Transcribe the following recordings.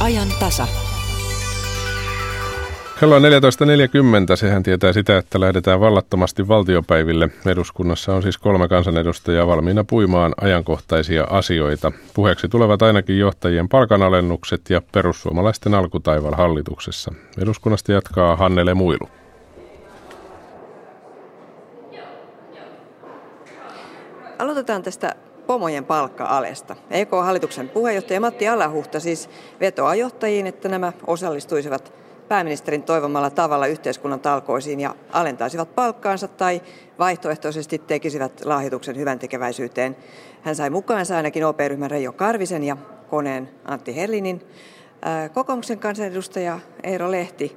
ajan tasa. Kello on 14.40. Sehän tietää sitä, että lähdetään vallattomasti valtiopäiville. Eduskunnassa on siis kolme kansanedustajaa valmiina puimaan ajankohtaisia asioita. Puheeksi tulevat ainakin johtajien palkanalennukset ja perussuomalaisten alkutaival hallituksessa. Eduskunnasta jatkaa Hannele Muilu. Aloitetaan tästä pomojen palkka-alesta. EK-hallituksen puheenjohtaja Matti Alahuhta siis vetoaa johtajiin, että nämä osallistuisivat pääministerin toivomalla tavalla yhteiskunnan talkoisiin ja alentaisivat palkkaansa tai vaihtoehtoisesti tekisivät lahjoituksen hyvän tekeväisyyteen. Hän sai mukaansa ainakin OP-ryhmän Reijo Karvisen ja koneen Antti Herlinin. Kokoomuksen kansanedustaja Eero Lehti,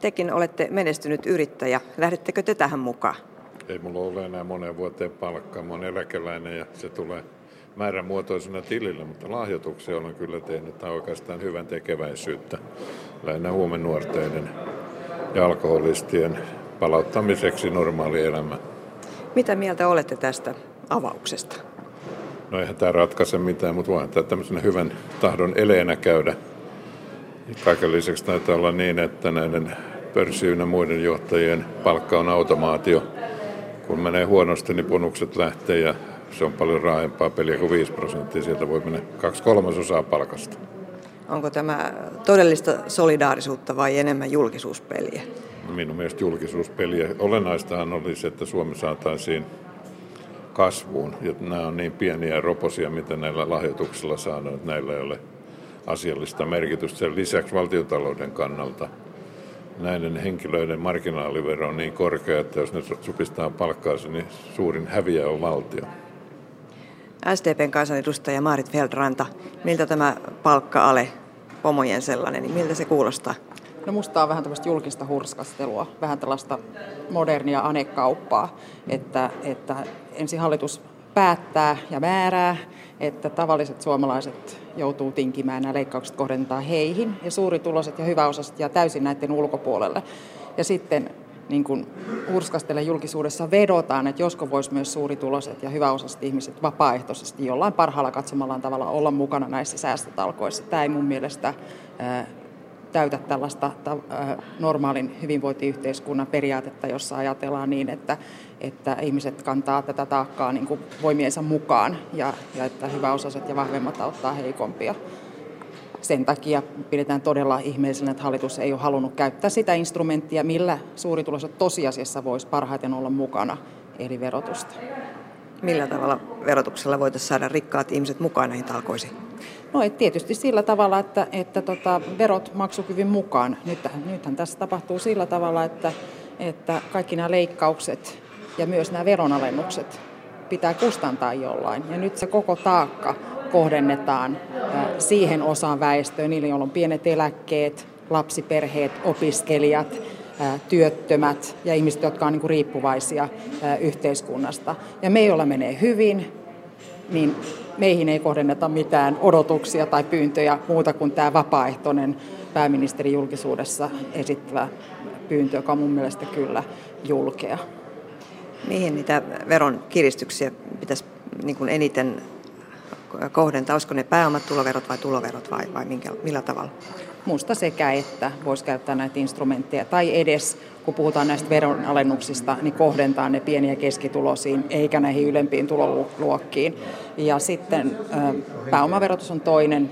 tekin olette menestynyt yrittäjä. Lähdettekö te tähän mukaan? Ei mulla ole enää moneen vuoteen palkkaa. Mä olen eläkeläinen ja se tulee määrämuotoisena tilillä, mutta lahjoituksia olen kyllä tehnyt. Tämä oikeastaan hyvän tekeväisyyttä lähinnä huumenuorteiden ja alkoholistien palauttamiseksi normaali elämä. Mitä mieltä olette tästä avauksesta? No eihän tämä ratkaise mitään, mutta voihan tämä tämmöisenä hyvän tahdon eleenä käydä. Kaiken lisäksi taitaa olla niin, että näiden pörssiyynä muiden johtajien palkka on automaatio. Kun menee huonosti, niin bonukset lähtee ja se on paljon raaempaa peliä kuin 5 prosenttia. Sieltä voi mennä kaksi kolmasosaa palkasta. Onko tämä todellista solidaarisuutta vai enemmän julkisuuspeliä? Minun mielestä julkisuuspeliä. Olennaistahan olisi, että Suomi saataisiin kasvuun. Ja nämä on niin pieniä roposia, mitä näillä lahjoituksilla saadaan, että näillä ei ole asiallista merkitystä. Sen lisäksi valtiotalouden kannalta näiden henkilöiden marginaalivero on niin korkea, että jos ne supistaa palkkaansa, niin suurin häviä on valtio. SDPn kansanedustaja Maarit Feldranta, miltä tämä palkka-ale pomojen sellainen, niin miltä se kuulostaa? No musta on vähän tämmöistä julkista hurskastelua, vähän tällaista modernia anekauppaa, että, että ensin hallitus päättää ja määrää, että tavalliset suomalaiset joutuu tinkimään, nämä leikkaukset kohdentaa heihin ja suurituloiset ja hyväosaiset ja täysin näiden ulkopuolelle. Ja sitten niin kuin hurskastele julkisuudessa vedotaan, että josko voisi myös suurituloiset ja hyväosaiset ihmiset vapaaehtoisesti jollain parhaalla katsomallaan tavalla olla mukana näissä säästötalkoissa. Tämä ei mun mielestä täytä tällaista normaalin hyvinvointiyhteiskunnan periaatetta, jossa ajatellaan niin, että, että ihmiset kantaa tätä taakkaa niin kuin voimiensa mukaan ja, ja että hyväosaiset ja vahvemmat auttaa heikompia sen takia pidetään todella ihmeellisenä, että hallitus ei ole halunnut käyttää sitä instrumenttia, millä suurituloiset tosiasiassa voisi parhaiten olla mukana, eli verotusta. Millä tavalla verotuksella voitaisiin saada rikkaat ihmiset mukaan näihin talkoisiin? No et tietysti sillä tavalla, että, että tota, verot maksukyvyn mukaan. Nythän, nythän tässä tapahtuu sillä tavalla, että, että kaikki nämä leikkaukset ja myös nämä veronalennukset pitää kustantaa jollain. Ja nyt se koko taakka kohdennetaan siihen osaan väestöä, niille, joilla on pienet eläkkeet, lapsiperheet, opiskelijat, työttömät ja ihmiset, jotka on niin riippuvaisia yhteiskunnasta. Ja me, joilla menee hyvin, niin meihin ei kohdenneta mitään odotuksia tai pyyntöjä muuta kuin tämä vapaaehtoinen pääministeri julkisuudessa esittävä pyyntö, joka on mun mielestä kyllä julkea. Mihin niitä veron kiristyksiä pitäisi niin kuin eniten kohdentaa? Olisiko ne pääomat tuloverot vai tuloverot vai, vai minkä, millä tavalla? Musta sekä että voisi käyttää näitä instrumentteja tai edes kun puhutaan näistä veronalennuksista, niin kohdentaa ne pieniä ja keskituloisiin eikä näihin ylempiin tuloluokkiin. Ja sitten pääomaverotus on toinen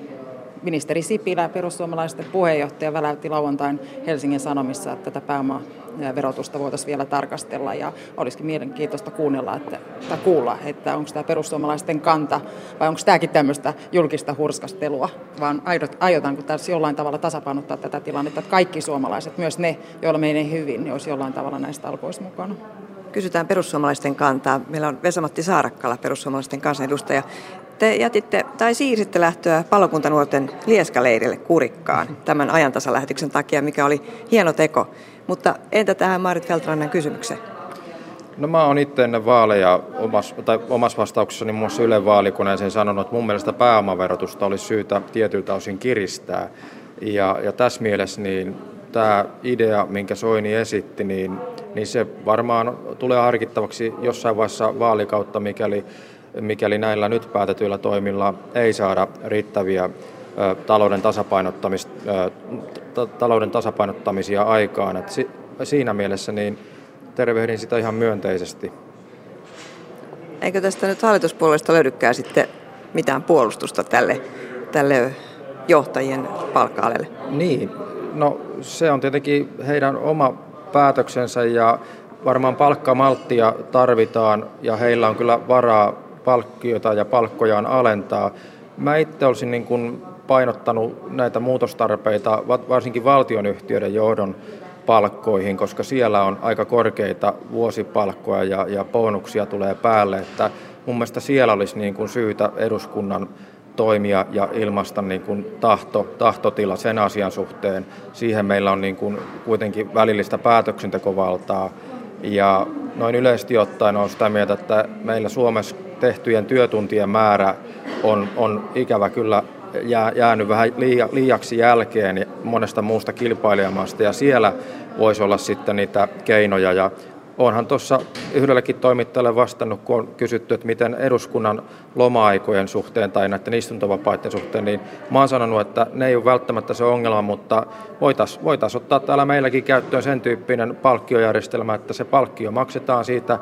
ministeri Sipilä, perussuomalaisten puheenjohtaja, väläytti lauantain Helsingin Sanomissa, että tätä pääomaverotusta voitaisiin vielä tarkastella. Ja olisikin mielenkiintoista kuunnella, että, tai kuulla, että onko tämä perussuomalaisten kanta vai onko tämäkin tämmöistä julkista hurskastelua, vaan aiotaanko tässä jollain tavalla tasapainottaa tätä tilannetta, että kaikki suomalaiset, myös ne, joilla menee hyvin, niin olisi jollain tavalla näistä alkoista mukana kysytään perussuomalaisten kantaa. Meillä on Vesamatti Saarakkala, perussuomalaisten kansanedustaja. Te jätitte tai siirsitte lähtöä palokuntanuorten lieskaleirille Kurikkaan tämän ajantasalähetyksen takia, mikä oli hieno teko. Mutta entä tähän Marit Feltrannan kysymykseen? No mä oon itse ennen vaaleja omassa, tai omassa vastauksessani muun muassa Yle vaalikoneeseen sanonut, että mun mielestä pääomaverotusta olisi syytä tietyltä osin kiristää. Ja, ja tässä mielessä niin tämä idea, minkä Soini esitti, niin, niin se varmaan tulee harkittavaksi jossain vaiheessa vaalikautta, mikäli mikäli näillä nyt päätetyillä toimilla ei saada riittäviä talouden, tasapainottamis, talouden tasapainottamisia aikaan. Et siinä mielessä niin tervehdin sitä ihan myönteisesti. Eikö tästä nyt hallituspuolueesta löydykään sitten mitään puolustusta tälle, tälle johtajien palkka Niin, no se on tietenkin heidän oma päätöksensä ja varmaan palkkamalttia tarvitaan ja heillä on kyllä varaa palkkiota ja palkkojaan alentaa. Mä itse olisin niin kuin painottanut näitä muutostarpeita varsinkin valtionyhtiöiden johdon palkkoihin, koska siellä on aika korkeita vuosipalkkoja ja, ja bonuksia tulee päälle, että mun mielestä siellä olisi niin kuin syytä eduskunnan toimia ja ilmaista niin kuin tahto, tahtotila sen asian suhteen. Siihen meillä on niin kuin kuitenkin välillistä päätöksentekovaltaa. Ja noin yleisesti ottaen on sitä mieltä, että meillä Suomessa tehtyjen työtuntien määrä on, on ikävä kyllä jää, jäänyt vähän liiaksi jälkeen monesta muusta kilpailijamaasta. Ja siellä voisi olla sitten niitä keinoja. Ja Onhan tuossa yhdellekin toimittajalle vastannut, kun on kysytty, että miten eduskunnan loma-aikojen suhteen tai näiden istuntovapaiden suhteen, niin mä oon sanonut, että ne ei ole välttämättä se ongelma, mutta voitaisiin voitais ottaa täällä meilläkin käyttöön sen tyyppinen palkkiojärjestelmä, että se palkkio maksetaan siitä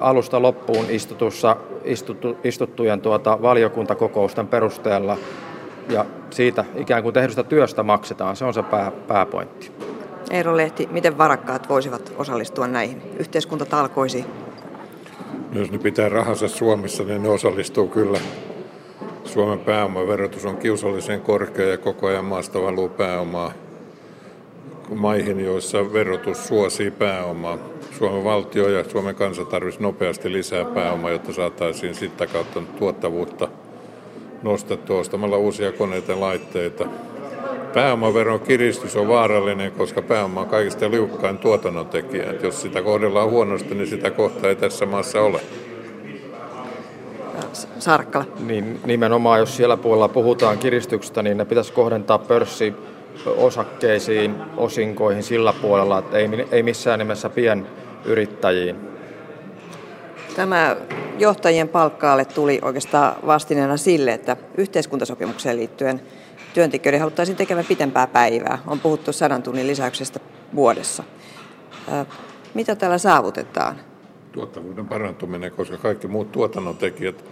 alusta loppuun istutussa, istuttu, istuttujen tuota valiokuntakokousten perusteella ja siitä ikään kuin tehdystä työstä maksetaan. Se on se pää, pääpointti. Eero Lehti, miten varakkaat voisivat osallistua näihin yhteiskuntatalkoisiin? Jos ne pitää rahansa Suomessa, niin ne osallistuu kyllä. Suomen pääomaverotus on kiusallisen korkea ja koko ajan maasta valuu pääomaa maihin, joissa verotus suosii pääomaa. Suomen valtio ja Suomen kansa tarvitsisi nopeasti lisää pääomaa, jotta saataisiin sitä kautta tuottavuutta nostettua ostamalla uusia koneita ja laitteita. Pääomaveron kiristys on vaarallinen, koska pääoma on kaikista liukkain tuotannon tekijä. Et jos sitä kohdellaan huonosti, niin sitä kohtaa ei tässä maassa ole. Sarkkala. Niin, nimenomaan, jos siellä puolella puhutaan kiristyksestä, niin ne pitäisi kohdentaa pörssiosakkeisiin, osinkoihin sillä puolella, että ei, ei missään nimessä pienyrittäjiin. Tämä johtajien palkkaalle tuli oikeastaan vastineena sille, että yhteiskuntasopimukseen liittyen – työntekijöiden haluttaisiin tekemään pitempää päivää. On puhuttu sadan tunnin lisäyksestä vuodessa. Mitä tällä saavutetaan? Tuottavuuden parantuminen, koska kaikki muut tuotannon tekijät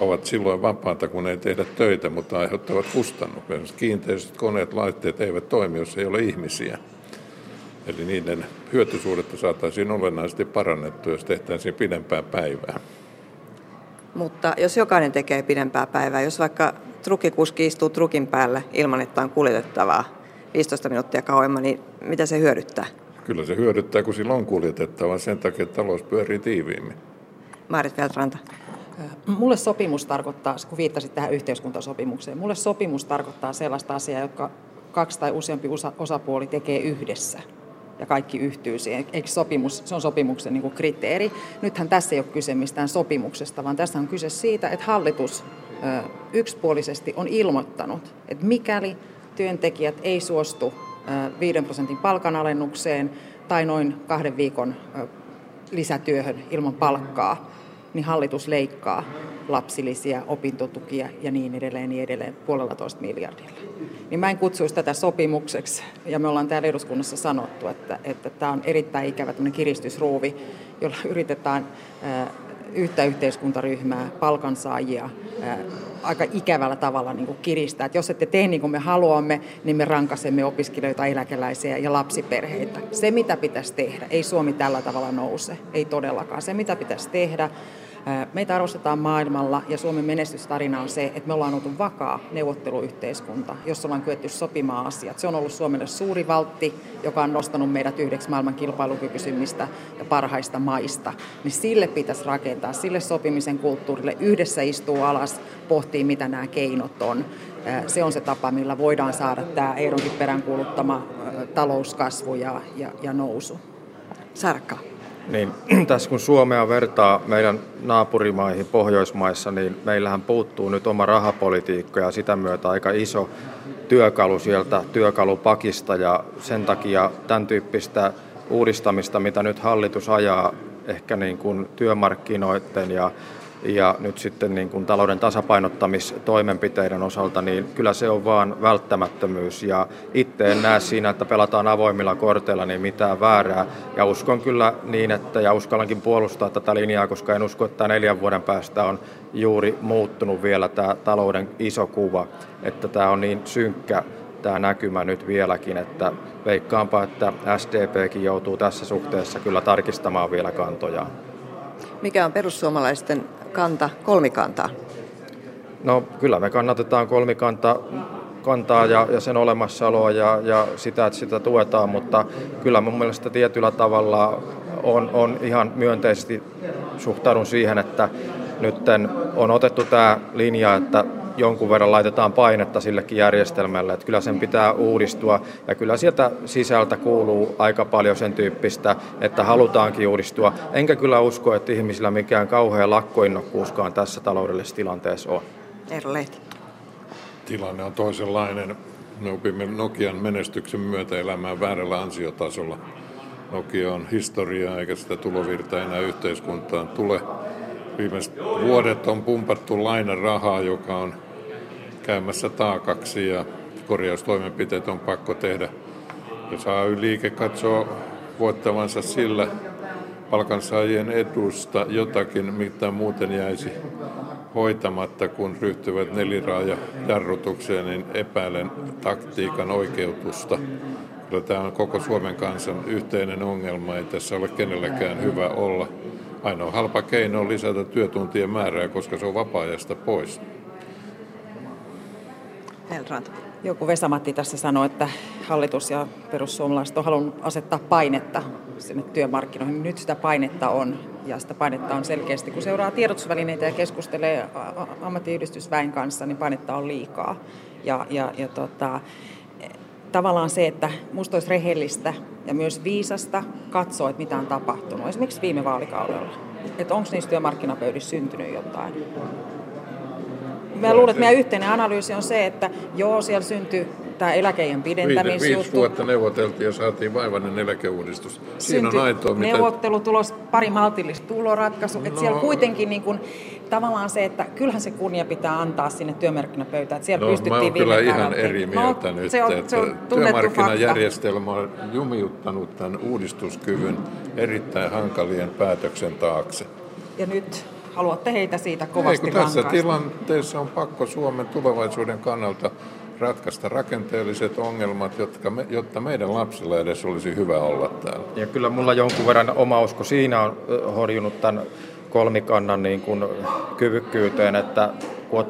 ovat silloin vapaata, kun ei tehdä töitä, mutta aiheuttavat kustannuksia. Kiinteistöt, koneet, laitteet eivät toimi, jos ei ole ihmisiä. Eli niiden hyötysuudetta saataisiin olennaisesti parannettua, jos tehtäisiin pidempää päivää. Mutta jos jokainen tekee pidempää päivää, jos vaikka trukkikuski istuu trukin päällä ilman, että on kuljetettavaa 15 minuuttia kauemmin, niin mitä se hyödyttää? Kyllä se hyödyttää, kun sillä on kuljetettavaa sen takia, että talous pyörii tiiviimmin. Maarit Veltranta. Mulle sopimus tarkoittaa, kun viittasit tähän yhteiskuntasopimukseen, mulle sopimus tarkoittaa sellaista asiaa, joka kaksi tai useampi osapuoli tekee yhdessä ja kaikki yhtyy siihen. Eikö sopimus, se on sopimuksen niin kuin kriteeri. Nythän tässä ei ole kyse mistään sopimuksesta, vaan tässä on kyse siitä, että hallitus yksipuolisesti on ilmoittanut, että mikäli työntekijät ei suostu 5 prosentin palkanalennukseen tai noin kahden viikon lisätyöhön ilman palkkaa, niin hallitus leikkaa lapsilisiä, opintotukia ja niin edelleen, niin edelleen puolella toista miljardilla. Niin mä en kutsuisi tätä sopimukseksi, ja me ollaan täällä eduskunnassa sanottu, että, että tämä on erittäin ikävä kiristysruuvi, jolla yritetään yhtä yhteiskuntaryhmää, palkansaajia, aika ikävällä tavalla niin kuin kiristää. Että jos ette tee niin kuin me haluamme, niin me rankasemme opiskelijoita, eläkeläisiä ja lapsiperheitä. Se, mitä pitäisi tehdä, ei Suomi tällä tavalla nouse, ei todellakaan. Se, mitä pitäisi tehdä, Meitä arvostetaan maailmalla ja Suomen menestystarina on se, että me ollaan oltu vakaa neuvotteluyhteiskunta, jossa ollaan kyetty sopimaan asiat. Se on ollut Suomelle suuri valtti, joka on nostanut meidät yhdeksi maailman kilpailukykyisimmistä ja parhaista maista. Niin sille pitäisi rakentaa, sille sopimisen kulttuurille yhdessä istuu alas, pohtii mitä nämä keinot on. Se on se tapa, millä voidaan saada tämä Eeronkin peräänkuuluttama talouskasvu ja, ja, ja nousu. Sarkka. Niin, tässä kun Suomea vertaa meidän naapurimaihin Pohjoismaissa, niin meillähän puuttuu nyt oma rahapolitiikka ja sitä myötä aika iso työkalu sieltä työkalupakista ja sen takia tämän tyyppistä uudistamista, mitä nyt hallitus ajaa ehkä niin kuin työmarkkinoiden ja ja nyt sitten niin kuin talouden tasapainottamistoimenpiteiden osalta, niin kyllä se on vaan välttämättömyys. Ja itse en näe siinä, että pelataan avoimilla korteilla, niin mitään väärää. Ja uskon kyllä niin, että ja uskallankin puolustaa tätä linjaa, koska en usko, että neljän vuoden päästä on juuri muuttunut vielä tämä talouden iso kuva, että tämä on niin synkkä tämä näkymä nyt vieläkin, että veikkaanpa, että SDPkin joutuu tässä suhteessa kyllä tarkistamaan vielä kantojaan. Mikä on perussuomalaisten kanta kolmikantaa? No kyllä me kannatetaan kolmikanta kantaa ja, ja sen olemassaoloa ja, ja sitä, että sitä tuetaan, mutta kyllä mun mielestä tietyllä tavalla on, on ihan myönteisesti suhtaudun siihen, että nyt on otettu tämä linja, että jonkun verran laitetaan painetta sillekin järjestelmälle, että kyllä sen pitää uudistua ja kyllä sieltä sisältä kuuluu aika paljon sen tyyppistä, että halutaankin uudistua. Enkä kyllä usko, että ihmisillä mikään kauhea lakkoinnokkuuskaan tässä taloudellisessa tilanteessa on. Eero Lehti. Tilanne on toisenlainen. Me opimme Nokian menestyksen myötä elämään väärällä ansiotasolla. Nokia on historiaa eikä sitä tulovirtaa enää yhteiskuntaan tule. Viimeiset vuodet on pumpattu lainarahaa, joka on käymässä taakaksi ja korjaustoimenpiteet on pakko tehdä. Jos AY-liike katsoo voittavansa sillä palkansaajien edusta jotakin, mitä muuten jäisi hoitamatta, kun ryhtyvät neliraaja jarrutukseen, niin epäilen taktiikan oikeutusta. Tämä on koko Suomen kansan yhteinen ongelma, ei tässä ole kenelläkään hyvä olla. Ainoa halpa keino on lisätä työtuntien määrää, koska se on vapaa-ajasta pois. Helrant. Joku Vesamatti tässä sanoi, että hallitus ja perussuomalaiset on halunnut asettaa painetta sinne työmarkkinoihin. Nyt sitä painetta on, ja sitä painetta on selkeästi. Kun seuraa tiedotusvälineitä ja keskustelee ammattiyhdistysväen kanssa, niin painetta on liikaa. Ja, ja, ja tota, tavallaan se, että musta olisi rehellistä ja myös viisasta katsoa, että mitä on tapahtunut. Esimerkiksi viime vaalikaudella. Että onko niissä työmarkkinapöydissä syntynyt jotain. Mä luulen, että meidän yhteinen analyysi on se, että joo, siellä syntyi tämä eläkeijän pidentämisjuttu. Viisi, viisi vuotta neuvoteltiin ja saatiin vaivainen eläkeuudistus. Siinä on aitoa, mitä... neuvottelutulos, pari maltillista tuloratkaisu. No. Että siellä kuitenkin niin kuin, tavallaan se, että kyllähän se kunnia pitää antaa sinne työmarkkinapöytään. Että siellä no, pystyttiin mä kyllä ihan eri mieltä no, nyt. Se on, se on työmarkkinajärjestelmä on jumiuttanut tämän uudistuskyvyn erittäin hankalien päätöksen taakse. Ja nyt haluatte heitä siitä kovasti Ei, tässä tilanteessa on pakko Suomen tulevaisuuden kannalta ratkaista rakenteelliset ongelmat, jotka me, jotta meidän lapsilla edes olisi hyvä olla täällä. Ja kyllä mulla jonkun verran oma usko siinä on horjunut tämän kolmikannan niin kuin kyvykkyyteen, että kun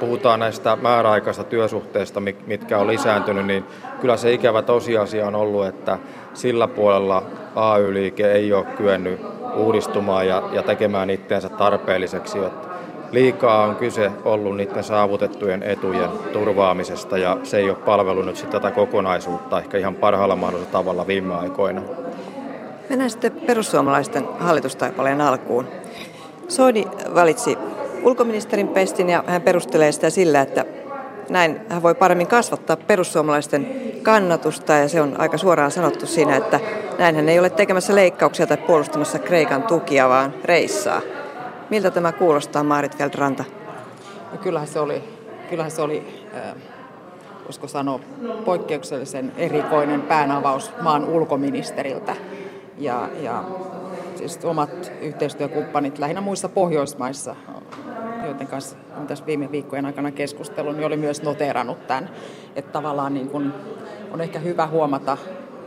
puhutaan näistä määräaikaista työsuhteista, mitkä on lisääntynyt, niin kyllä se ikävä tosiasia on ollut, että sillä puolella AY-liike ei ole kyennyt uudistumaan ja, ja tekemään itseensä tarpeelliseksi. Että liikaa on kyse ollut niiden saavutettujen etujen turvaamisesta ja se ei ole palvellut nyt tätä kokonaisuutta ehkä ihan parhaalla mahdollisella tavalla viime aikoina. Mennään sitten perussuomalaisten hallitustaipaleen alkuun. Soini valitsi ulkoministerin pestin ja hän perustelee sitä sillä, että näin hän voi paremmin kasvattaa perussuomalaisten kannatusta ja se on aika suoraan sanottu siinä, että näin hän ei ole tekemässä leikkauksia tai puolustamassa Kreikan tukia, vaan reissaa. Miltä tämä kuulostaa, Maarit Feldranta? No kyllähän se oli, kyllähän se oli äh, voisiko sanoa, poikkeuksellisen erikoinen päänavaus maan ulkoministeriltä. Ja, ja siis omat yhteistyökumppanit lähinnä muissa Pohjoismaissa, joiden kanssa on tässä viime viikkojen aikana keskustellut, niin oli myös noterannut tämän. Että tavallaan niin kuin on ehkä hyvä huomata,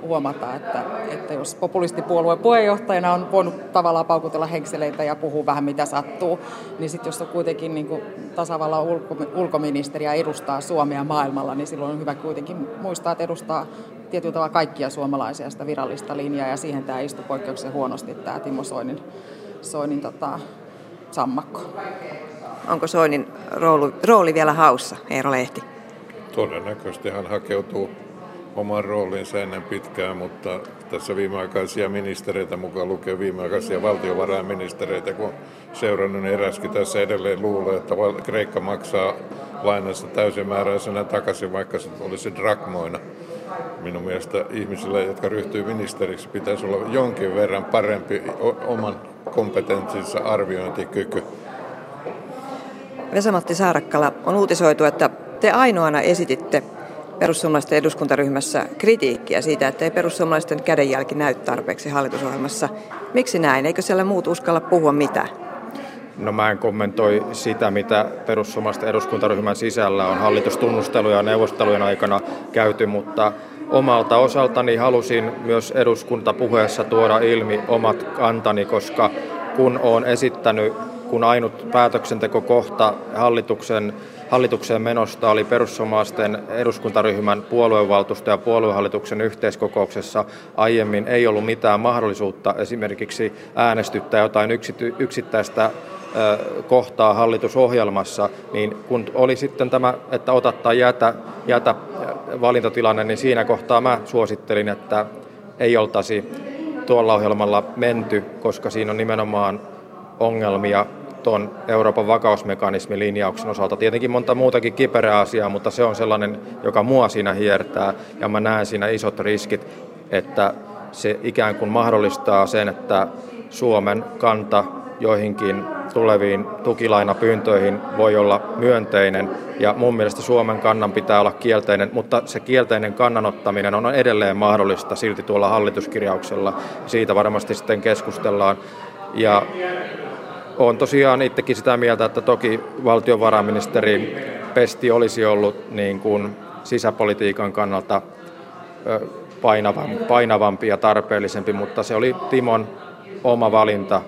huomata, että, että jos populistipuolueen puheenjohtajana on voinut tavallaan paukutella henkseleitä ja puhua vähän mitä sattuu, niin sitten jos on kuitenkin niin kuin tasavallan ulko, ulkoministeriä edustaa Suomea maailmalla, niin silloin on hyvä kuitenkin muistaa, että edustaa tietyllä tavalla kaikkia suomalaisia sitä virallista linjaa, ja siihen tämä istui poikkeuksellisen huonosti, tämä Timo Soinin, Soinin tota, sammakko. Onko Soinin rooli, rooli vielä haussa, Eero Lehti? Todennäköisesti hän hakeutuu oman roolinsa ennen pitkään, mutta tässä viimeaikaisia ministereitä mukaan lukee viimeaikaisia valtiovarainministereitä, kun seurannut, niin eräskin tässä edelleen luulee, että Kreikka maksaa lainassa täysimääräisenä takaisin, vaikka se olisi drakmoina. Minun mielestä ihmisillä, jotka ryhtyy ministeriksi, pitäisi olla jonkin verran parempi oman kompetenssinsa arviointikyky Vesamatti Saarakkala, on uutisoitu, että te ainoana esititte perussuomalaisten eduskuntaryhmässä kritiikkiä siitä, että ei perussuomalaisten kädenjälki näy tarpeeksi hallitusohjelmassa. Miksi näin? Eikö siellä muut uskalla puhua mitään? No mä en kommentoi sitä, mitä perussuomalaisten eduskuntaryhmän sisällä on hallitustunnusteluja ja neuvostelujen aikana käyty, mutta omalta osaltani halusin myös eduskuntapuheessa tuoda ilmi omat kantani, koska kun olen esittänyt, kun ainut päätöksentekokohta hallituksen hallitukseen menosta oli perussuomalaisten eduskuntaryhmän puoluevaltuusto ja puoluehallituksen yhteiskokouksessa aiemmin ei ollut mitään mahdollisuutta esimerkiksi äänestyttää jotain yksity, yksittäistä kohtaa hallitusohjelmassa, niin kun oli sitten tämä, että ota tai jätä, jätä valintatilanne, niin siinä kohtaa mä suosittelin, että ei oltaisi tuolla ohjelmalla menty, koska siinä on nimenomaan ongelmia tuon Euroopan vakausmekanismin linjauksen osalta. Tietenkin monta muutakin kiperää asiaa, mutta se on sellainen, joka mua siinä hiertää ja mä näen siinä isot riskit, että se ikään kuin mahdollistaa sen, että Suomen kanta joihinkin tuleviin tukilainapyyntöihin voi olla myönteinen ja mun mielestä Suomen kannan pitää olla kielteinen, mutta se kielteinen kannanottaminen on edelleen mahdollista silti tuolla hallituskirjauksella. Siitä varmasti sitten keskustellaan. Ja olen tosiaan itsekin sitä mieltä, että toki valtiovarainministeri Pesti olisi ollut niin kuin sisäpolitiikan kannalta painavampi ja tarpeellisempi, mutta se oli Timon oma valinta,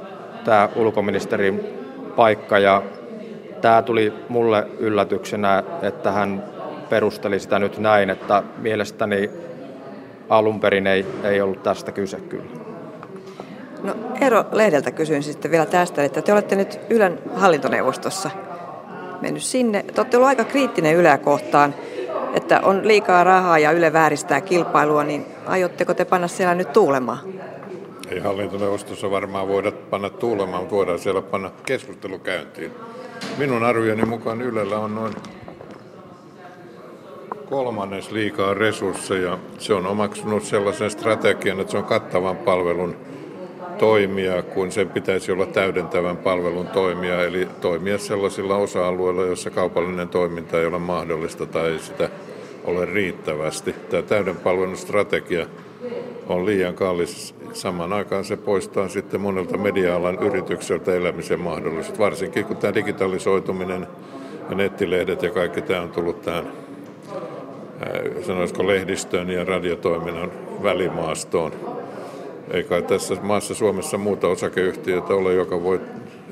tämä ulkoministerin paikka ja tämä tuli mulle yllätyksenä, että hän perusteli sitä nyt näin, että mielestäni alun perin ei, ei ollut tästä kyse kyllä. No Eero Lehdeltä kysyin sitten vielä tästä, että te olette nyt Ylen hallintoneuvostossa mennyt sinne. Te olette ollut aika kriittinen Yleä kohtaan, että on liikaa rahaa ja Yle vääristää kilpailua, niin aiotteko te panna siellä nyt tuulemaan? Ei hallintoneuvostossa varmaan voida panna tuulemaan, mutta voidaan siellä panna keskustelu käyntiin. Minun arvioni mukaan Ylellä on noin kolmannes liikaa resursseja. Se on omaksunut sellaisen strategian, että se on kattavan palvelun toimia, kun sen pitäisi olla täydentävän palvelun toimia, eli toimia sellaisilla osa-alueilla, joissa kaupallinen toiminta ei ole mahdollista tai sitä ole riittävästi. Tämä täyden palvelun strategia on liian kallis. Samaan aikaan se poistaa sitten monelta media-alan yritykseltä elämisen mahdollisuudet, varsinkin kun tämä digitalisoituminen ja nettilehdet ja kaikki tämä on tullut tähän sanoisiko lehdistön ja radiotoiminnan välimaastoon ei kai tässä maassa Suomessa muuta osakeyhtiötä ole, joka voi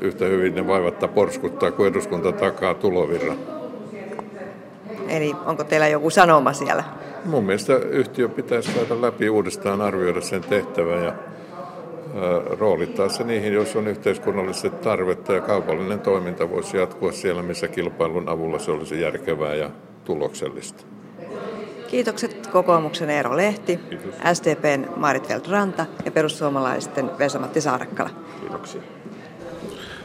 yhtä hyvin ne vaivatta porskuttaa, kun eduskunta takaa tulovirra. Eli onko teillä joku sanoma siellä? Mun mielestä yhtiö pitäisi käydä läpi uudestaan, arvioida sen tehtävä ja roolittaa se niihin, jos on yhteiskunnalliset tarvetta ja kaupallinen toiminta voisi jatkua siellä, missä kilpailun avulla se olisi järkevää ja tuloksellista. Kiitokset kokoomuksen Eero Lehti, Kiitos. SDPn Marit Ranta ja perussuomalaisten Vesamatti Saarakkala. Kiitoksia.